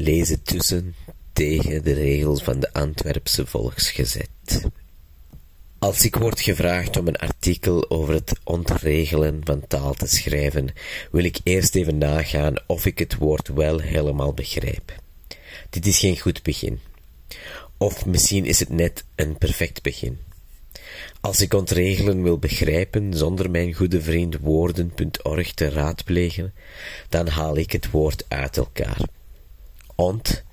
lezen tussen tegen de regels van de Antwerpse volksgezet. Als ik word gevraagd om een artikel over het ontregelen van taal te schrijven, wil ik eerst even nagaan of ik het woord wel helemaal begrijp. Dit is geen goed begin. Of misschien is het net een perfect begin. Als ik ontregelen wil begrijpen zonder mijn goede vriend woorden.org te raadplegen, dan haal ik het woord uit elkaar. Ont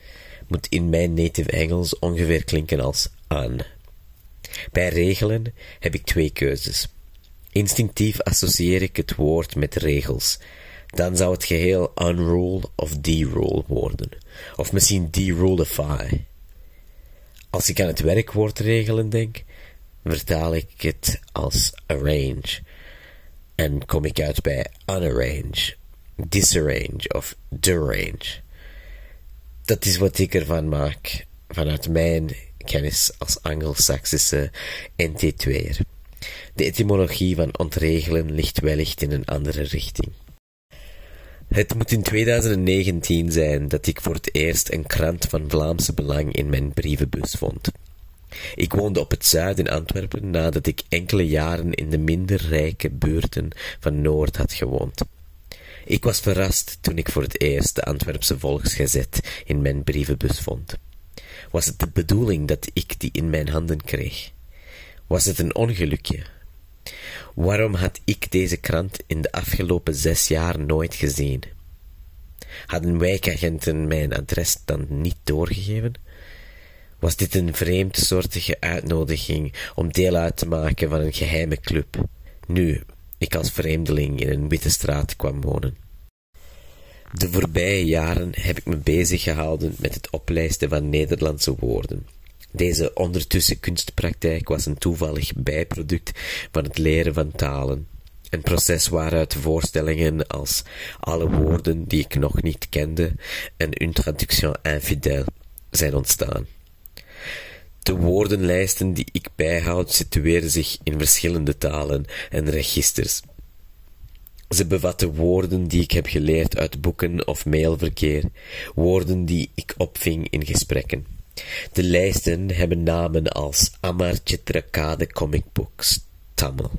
moet in mijn native Engels ongeveer klinken als aan. Bij regelen heb ik twee keuzes. Instinctief associeer ik het woord met regels. Dan zou het geheel unrule of derule worden. Of misschien derulify. Als ik aan het werkwoord regelen denk, vertaal ik het als arrange. En kom ik uit bij unarrange, disarrange of derange. Dat is wat ik ervan maak vanuit mijn kennis als Anglo-Saxische NT2'er. De etymologie van ontregelen ligt wellicht in een andere richting. Het moet in 2019 zijn dat ik voor het eerst een krant van Vlaamse belang in mijn brievenbus vond. Ik woonde op het zuiden Antwerpen nadat ik enkele jaren in de minder rijke buurten van Noord had gewoond. Ik was verrast toen ik voor het eerst de Antwerpse Volksgezet in mijn brievenbus vond. Was het de bedoeling dat ik die in mijn handen kreeg? Was het een ongelukje? Waarom had ik deze krant in de afgelopen zes jaar nooit gezien? Hadden wijkagenten mijn adres dan niet doorgegeven? Was dit een vreemdsoortige uitnodiging om deel uit te maken van een geheime club, nu ik als vreemdeling in een witte straat kwam wonen? De voorbije jaren heb ik me bezig gehouden met het oplijsten van Nederlandse woorden. Deze ondertussen kunstpraktijk was een toevallig bijproduct van het leren van talen. Een proces waaruit voorstellingen als alle woorden die ik nog niet kende en une traduction infidèle zijn ontstaan. De woordenlijsten die ik bijhoud situeren zich in verschillende talen en registers. Ze bevatten woorden die ik heb geleerd uit boeken of mailverkeer, woorden die ik opving in gesprekken. De lijsten hebben namen als Amar Chitrakade Comic Books, Tamil.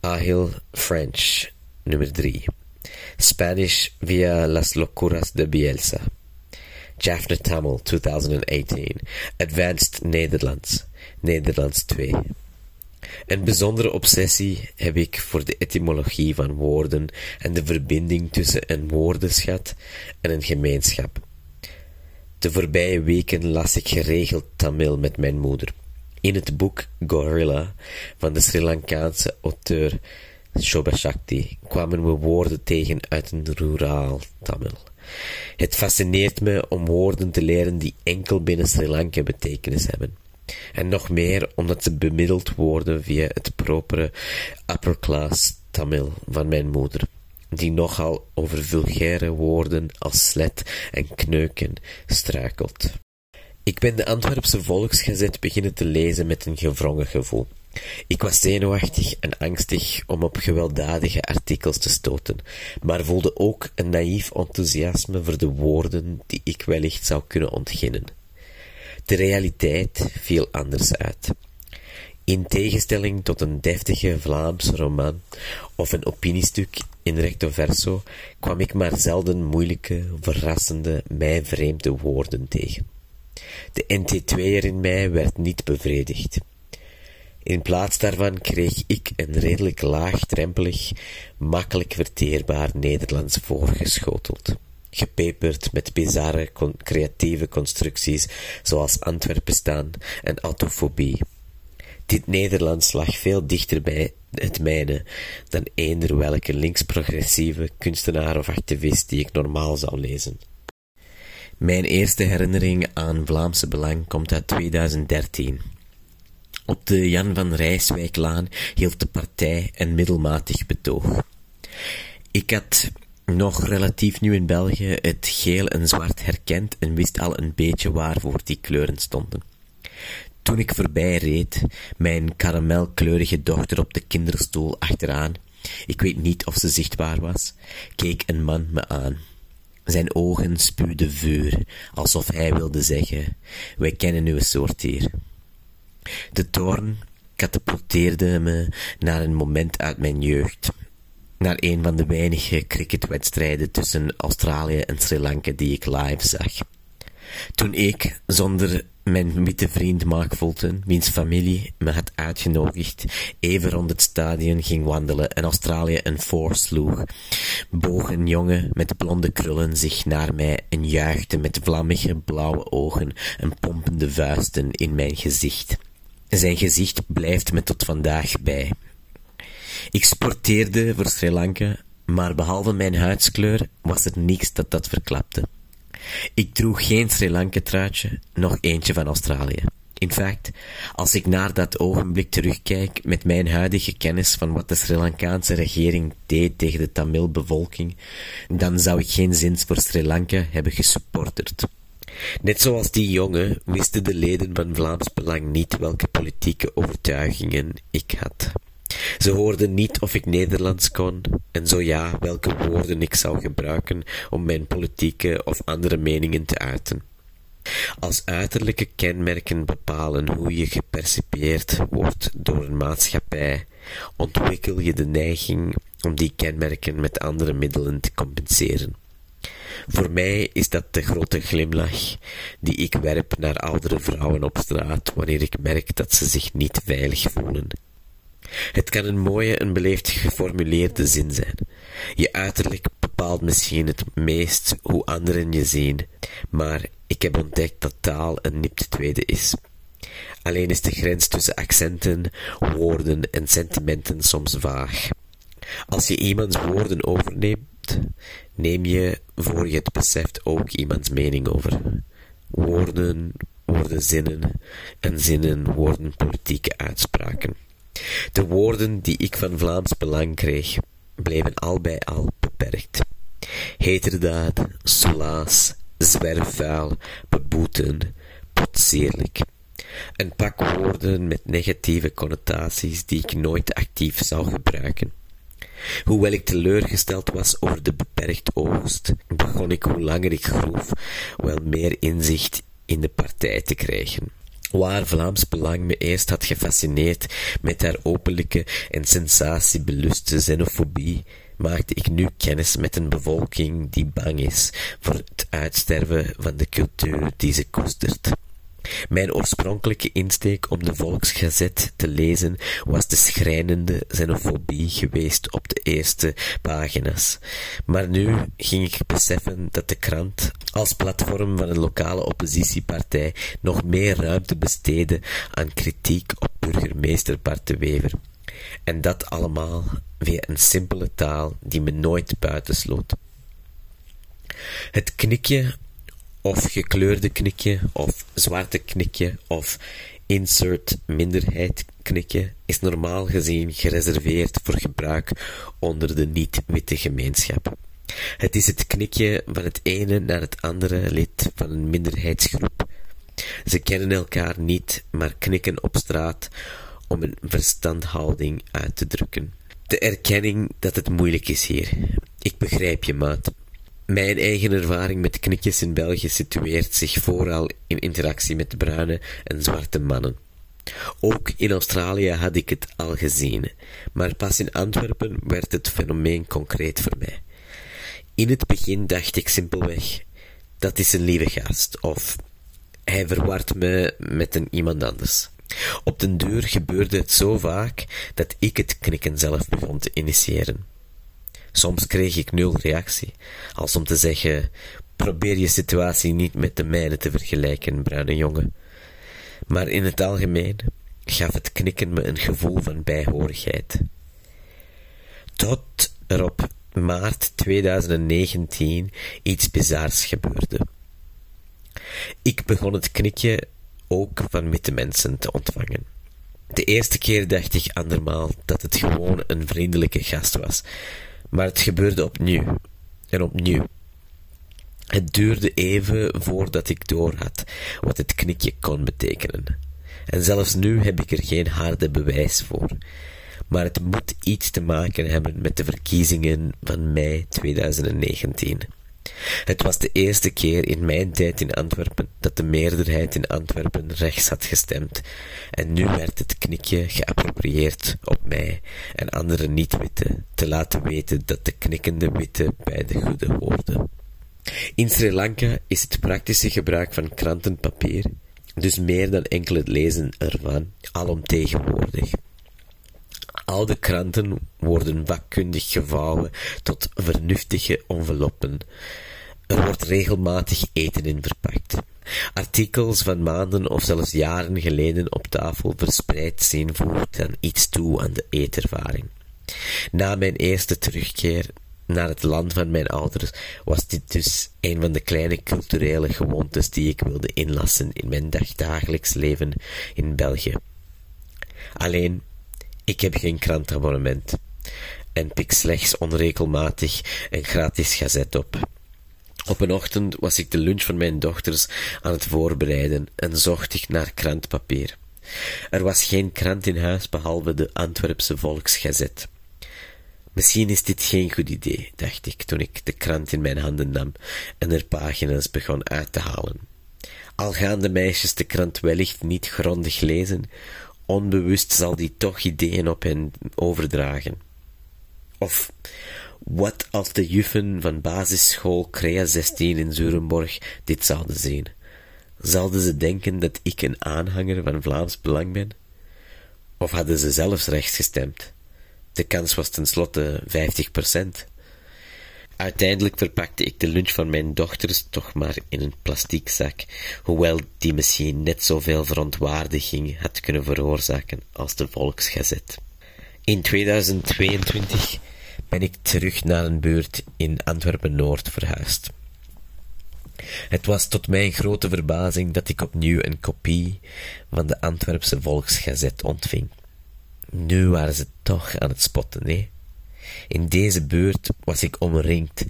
Ahil French, nummer 3. Spanish via Las Locuras de Bielsa. Jaffna Tamil, 2018. Advanced Nederlands, Nederlands 2. Een bijzondere obsessie heb ik voor de etymologie van woorden en de verbinding tussen een woordenschat en een gemeenschap. De voorbije weken las ik geregeld Tamil met mijn moeder. In het boek Gorilla van de Sri Lankaanse auteur Shobha Shakti kwamen we woorden tegen uit een ruraal Tamil. Het fascineert me om woorden te leren die enkel binnen Sri Lanka betekenis hebben. En nog meer omdat ze bemiddeld worden via het propere upper class Tamil van mijn moeder, die nogal over vulgaire woorden als slet en kneuken struikelt. Ik ben de Antwerpse Volksgezet beginnen te lezen met een gewrongen gevoel. Ik was zenuwachtig en angstig om op gewelddadige artikels te stoten, maar voelde ook een naïef enthousiasme voor de woorden die ik wellicht zou kunnen ontginnen. De realiteit viel anders uit. In tegenstelling tot een deftige Vlaamse roman of een opiniestuk in recto verso kwam ik maar zelden moeilijke, verrassende, mij vreemde woorden tegen. De NT2er in mij werd niet bevredigd. In plaats daarvan kreeg ik een redelijk laagdrempelig, makkelijk verteerbaar Nederlands voorgeschoteld gepeperd met bizarre creatieve constructies zoals Antwerpen staan en autofobie. Dit Nederlands lag veel dichter bij het mijne dan eender welke linksprogressieve kunstenaar of activist die ik normaal zou lezen. Mijn eerste herinnering aan Vlaamse Belang komt uit 2013. Op de Jan van Rijswijklaan hield de partij een middelmatig betoog. Ik had nog relatief nieuw in België het geel en zwart herkend en wist al een beetje waarvoor die kleuren stonden. Toen ik voorbij reed, mijn karamelkleurige dochter op de kinderstoel achteraan, ik weet niet of ze zichtbaar was, keek een man me aan. Zijn ogen spuwden vuur, alsof hij wilde zeggen: Wij kennen uw soort hier. De toorn katapulteerde me naar een moment uit mijn jeugd, naar een van de weinige cricketwedstrijden tussen Australië en Sri Lanka die ik live zag. Toen ik, zonder mijn witte vriend Mark Fulton, wiens familie me had uitgenodigd, even rond het stadion ging wandelen en Australië een voorsloeg, boog een jongen met blonde krullen zich naar mij en juichte met vlammige blauwe ogen en pompende vuisten in mijn gezicht. Zijn gezicht blijft me tot vandaag bij. Ik sporteerde voor Sri Lanka, maar behalve mijn huidskleur was er niets dat dat verklapte. Ik droeg geen Sri Lanka-truitje, nog eentje van Australië. In fact, als ik naar dat ogenblik terugkijk met mijn huidige kennis van wat de Sri Lankaanse regering deed tegen de Tamil-bevolking, dan zou ik geen zins voor Sri Lanka hebben gesupporterd. Net zoals die jongen wisten de leden van Vlaams Belang niet welke politieke overtuigingen ik had. Ze hoorden niet of ik Nederlands kon, en zo ja, welke woorden ik zou gebruiken om mijn politieke of andere meningen te uiten. Als uiterlijke kenmerken bepalen hoe je gepercipieerd wordt door een maatschappij, ontwikkel je de neiging om die kenmerken met andere middelen te compenseren. Voor mij is dat de grote glimlach die ik werp naar oudere vrouwen op straat wanneer ik merk dat ze zich niet veilig voelen. Het kan een mooie en beleefd geformuleerde zin zijn. Je uiterlijk bepaalt misschien het meest hoe anderen je zien, maar ik heb ontdekt dat taal een nipt tweede is. Alleen is de grens tussen accenten, woorden en sentimenten soms vaag. Als je iemands woorden overneemt, neem je, voor je het beseft, ook iemands mening over. Woorden worden zinnen en zinnen worden politieke uitspraken. De woorden die ik van Vlaams Belang kreeg, bleven al bij al beperkt. Heterdaad, solaas, zwerfvuil, beboeten, potseerlijk. Een pak woorden met negatieve connotaties die ik nooit actief zou gebruiken. Hoewel ik teleurgesteld was over de beperkt oogst, begon ik hoe langer ik groef wel meer inzicht in de partij te krijgen. Waar Vlaams Belang me eerst had gefascineerd met haar openlijke en sensatiebeluste xenofobie, maakte ik nu kennis met een bevolking die bang is voor het uitsterven van de cultuur die ze koestert. Mijn oorspronkelijke insteek om de Volksgazet te lezen was de schrijnende xenofobie geweest op de eerste pagina's. Maar nu ging ik beseffen dat de krant als platform van een lokale oppositiepartij nog meer ruimte besteedde aan kritiek op burgemeester Bart de Wever. En dat allemaal via een simpele taal die me nooit buitensloot. Het knikje of gekleurde knikje, of zwarte knikje, of insert minderheid knikje, is normaal gezien gereserveerd voor gebruik onder de niet-witte gemeenschap. Het is het knikje van het ene naar het andere lid van een minderheidsgroep. Ze kennen elkaar niet, maar knikken op straat om een verstandhouding uit te drukken. De erkenning dat het moeilijk is hier. Ik begrijp je, maat. Mijn eigen ervaring met knikjes in België situeert zich vooral in interactie met bruine en zwarte mannen. Ook in Australië had ik het al gezien, maar pas in Antwerpen werd het fenomeen concreet voor mij. In het begin dacht ik simpelweg, dat is een lieve gast, of hij verwart me met een iemand anders. Op den deur gebeurde het zo vaak dat ik het knikken zelf begon te initiëren. Soms kreeg ik nul reactie, als om te zeggen: probeer je situatie niet met de mijne te vergelijken, bruine jongen. Maar in het algemeen gaf het knikken me een gevoel van bijhorigheid. Tot er op maart 2019 iets bizars gebeurde. Ik begon het knikje ook van witte mensen te ontvangen. De eerste keer dacht ik andermaal dat het gewoon een vriendelijke gast was, maar het gebeurde opnieuw en opnieuw. Het duurde even voordat ik doorhad wat het knikje kon betekenen. En zelfs nu heb ik er geen harde bewijs voor. Maar het moet iets te maken hebben met de verkiezingen van mei 2019. Het was de eerste keer in mijn tijd in Antwerpen dat de meerderheid in Antwerpen rechts had gestemd, en nu werd het knikje geapproprieerd op mij en andere niet-witte te laten weten dat de knikkende witte bij de goede hoorde. In Sri Lanka is het praktische gebruik van krantenpapier, dus meer dan enkel het lezen ervan, alomtegenwoordig. Al kranten worden vakkundig gevouwen tot vernuftige enveloppen. Er wordt regelmatig eten in verpakt. Artikels van maanden of zelfs jaren geleden op tafel verspreid zien voegt dan iets toe aan de eetervaring. Na mijn eerste terugkeer naar het land van mijn ouders was dit dus een van de kleine culturele gewoontes die ik wilde inlassen in mijn dagdagelijks leven in België. Alleen, ik heb geen krantabonnement en pik slechts onregelmatig een gratis gazet op. Op een ochtend was ik de lunch van mijn dochters aan het voorbereiden en zocht ik naar krantpapier. Er was geen krant in huis behalve de Antwerpse Volksgazet. Misschien is dit geen goed idee, dacht ik toen ik de krant in mijn handen nam en er pagina's begon uit te halen. Al gaan de meisjes de krant wellicht niet grondig lezen, onbewust zal die toch ideeën op hen overdragen. Of wat als de juffen van basisschool Crea 16 in Zurenborg dit zouden zien? Zouden ze denken dat ik een aanhanger van Vlaams Belang ben? Of hadden ze zelfs rechts gestemd? De kans was tenslotte 50%. Uiteindelijk verpakte ik de lunch van mijn dochters toch maar in een plastic zak, hoewel die misschien net zoveel verontwaardiging had kunnen veroorzaken als de Volksgazet. In 2022 ben ik terug naar een buurt in Antwerpen-Noord verhuisd. Het was tot mijn grote verbazing dat ik opnieuw een kopie van de Antwerpse Volksgazet ontving. Nu waren ze toch aan het spotten, nee? In deze buurt was ik omringd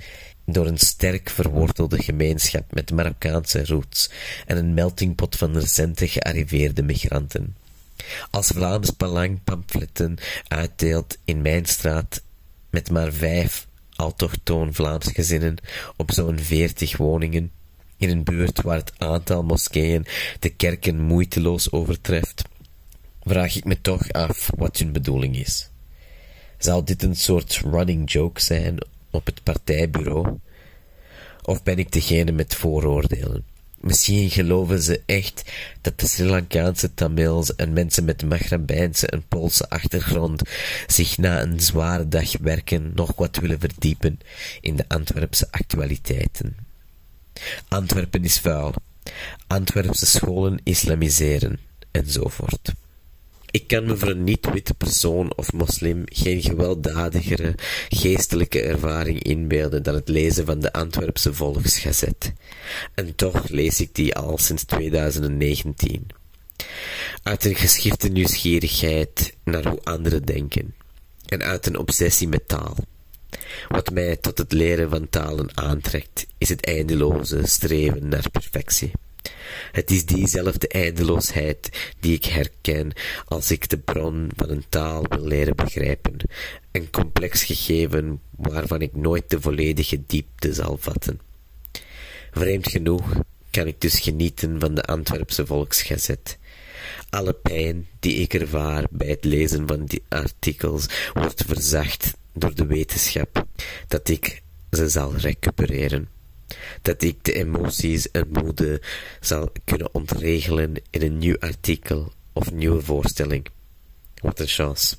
door een sterk verwortelde gemeenschap met Marokkaanse roots en een meltingpot van recente gearriveerde migranten. Als Vlaams Belang pamfletten uitdeelt in mijn straat met maar vijf autochtoon Vlaams gezinnen op zo'n veertig woningen, in een buurt waar het aantal moskeeën de kerken moeiteloos overtreft, vraag ik me toch af wat hun bedoeling is. Zal dit een soort running joke zijn op het partijbureau? Of ben ik degene met vooroordelen? Misschien geloven ze echt dat de Sri Lankaanse Tamils en mensen met Maghrabijnse en Poolse achtergrond zich na een zware dag werken nog wat willen verdiepen in de Antwerpse actualiteiten. Antwerpen is vuil. Antwerpse scholen islamiseren enzovoort. Ik kan me voor een niet-witte persoon of moslim geen gewelddadigere geestelijke ervaring inbeelden dan het lezen van de Antwerpse Volksgazet. En toch lees ik die al sinds 2019. Uit een geschifte nieuwsgierigheid naar hoe anderen denken. En uit een obsessie met taal. Wat mij tot het leren van talen aantrekt, is het eindeloze streven naar perfectie. Het is diezelfde eindeloosheid die ik herken als ik de bron van een taal wil leren begrijpen, een complex gegeven waarvan ik nooit de volledige diepte zal vatten. Vreemd genoeg kan ik dus genieten van de Antwerpse Volksgazet. Alle pijn die ik ervaar bij het lezen van die artikels wordt verzacht door de wetenschap dat ik ze zal recupereren dat ik de emoties en moede zal kunnen ontregelen in een nieuw artikel of nieuwe voorstelling. Wat een chance.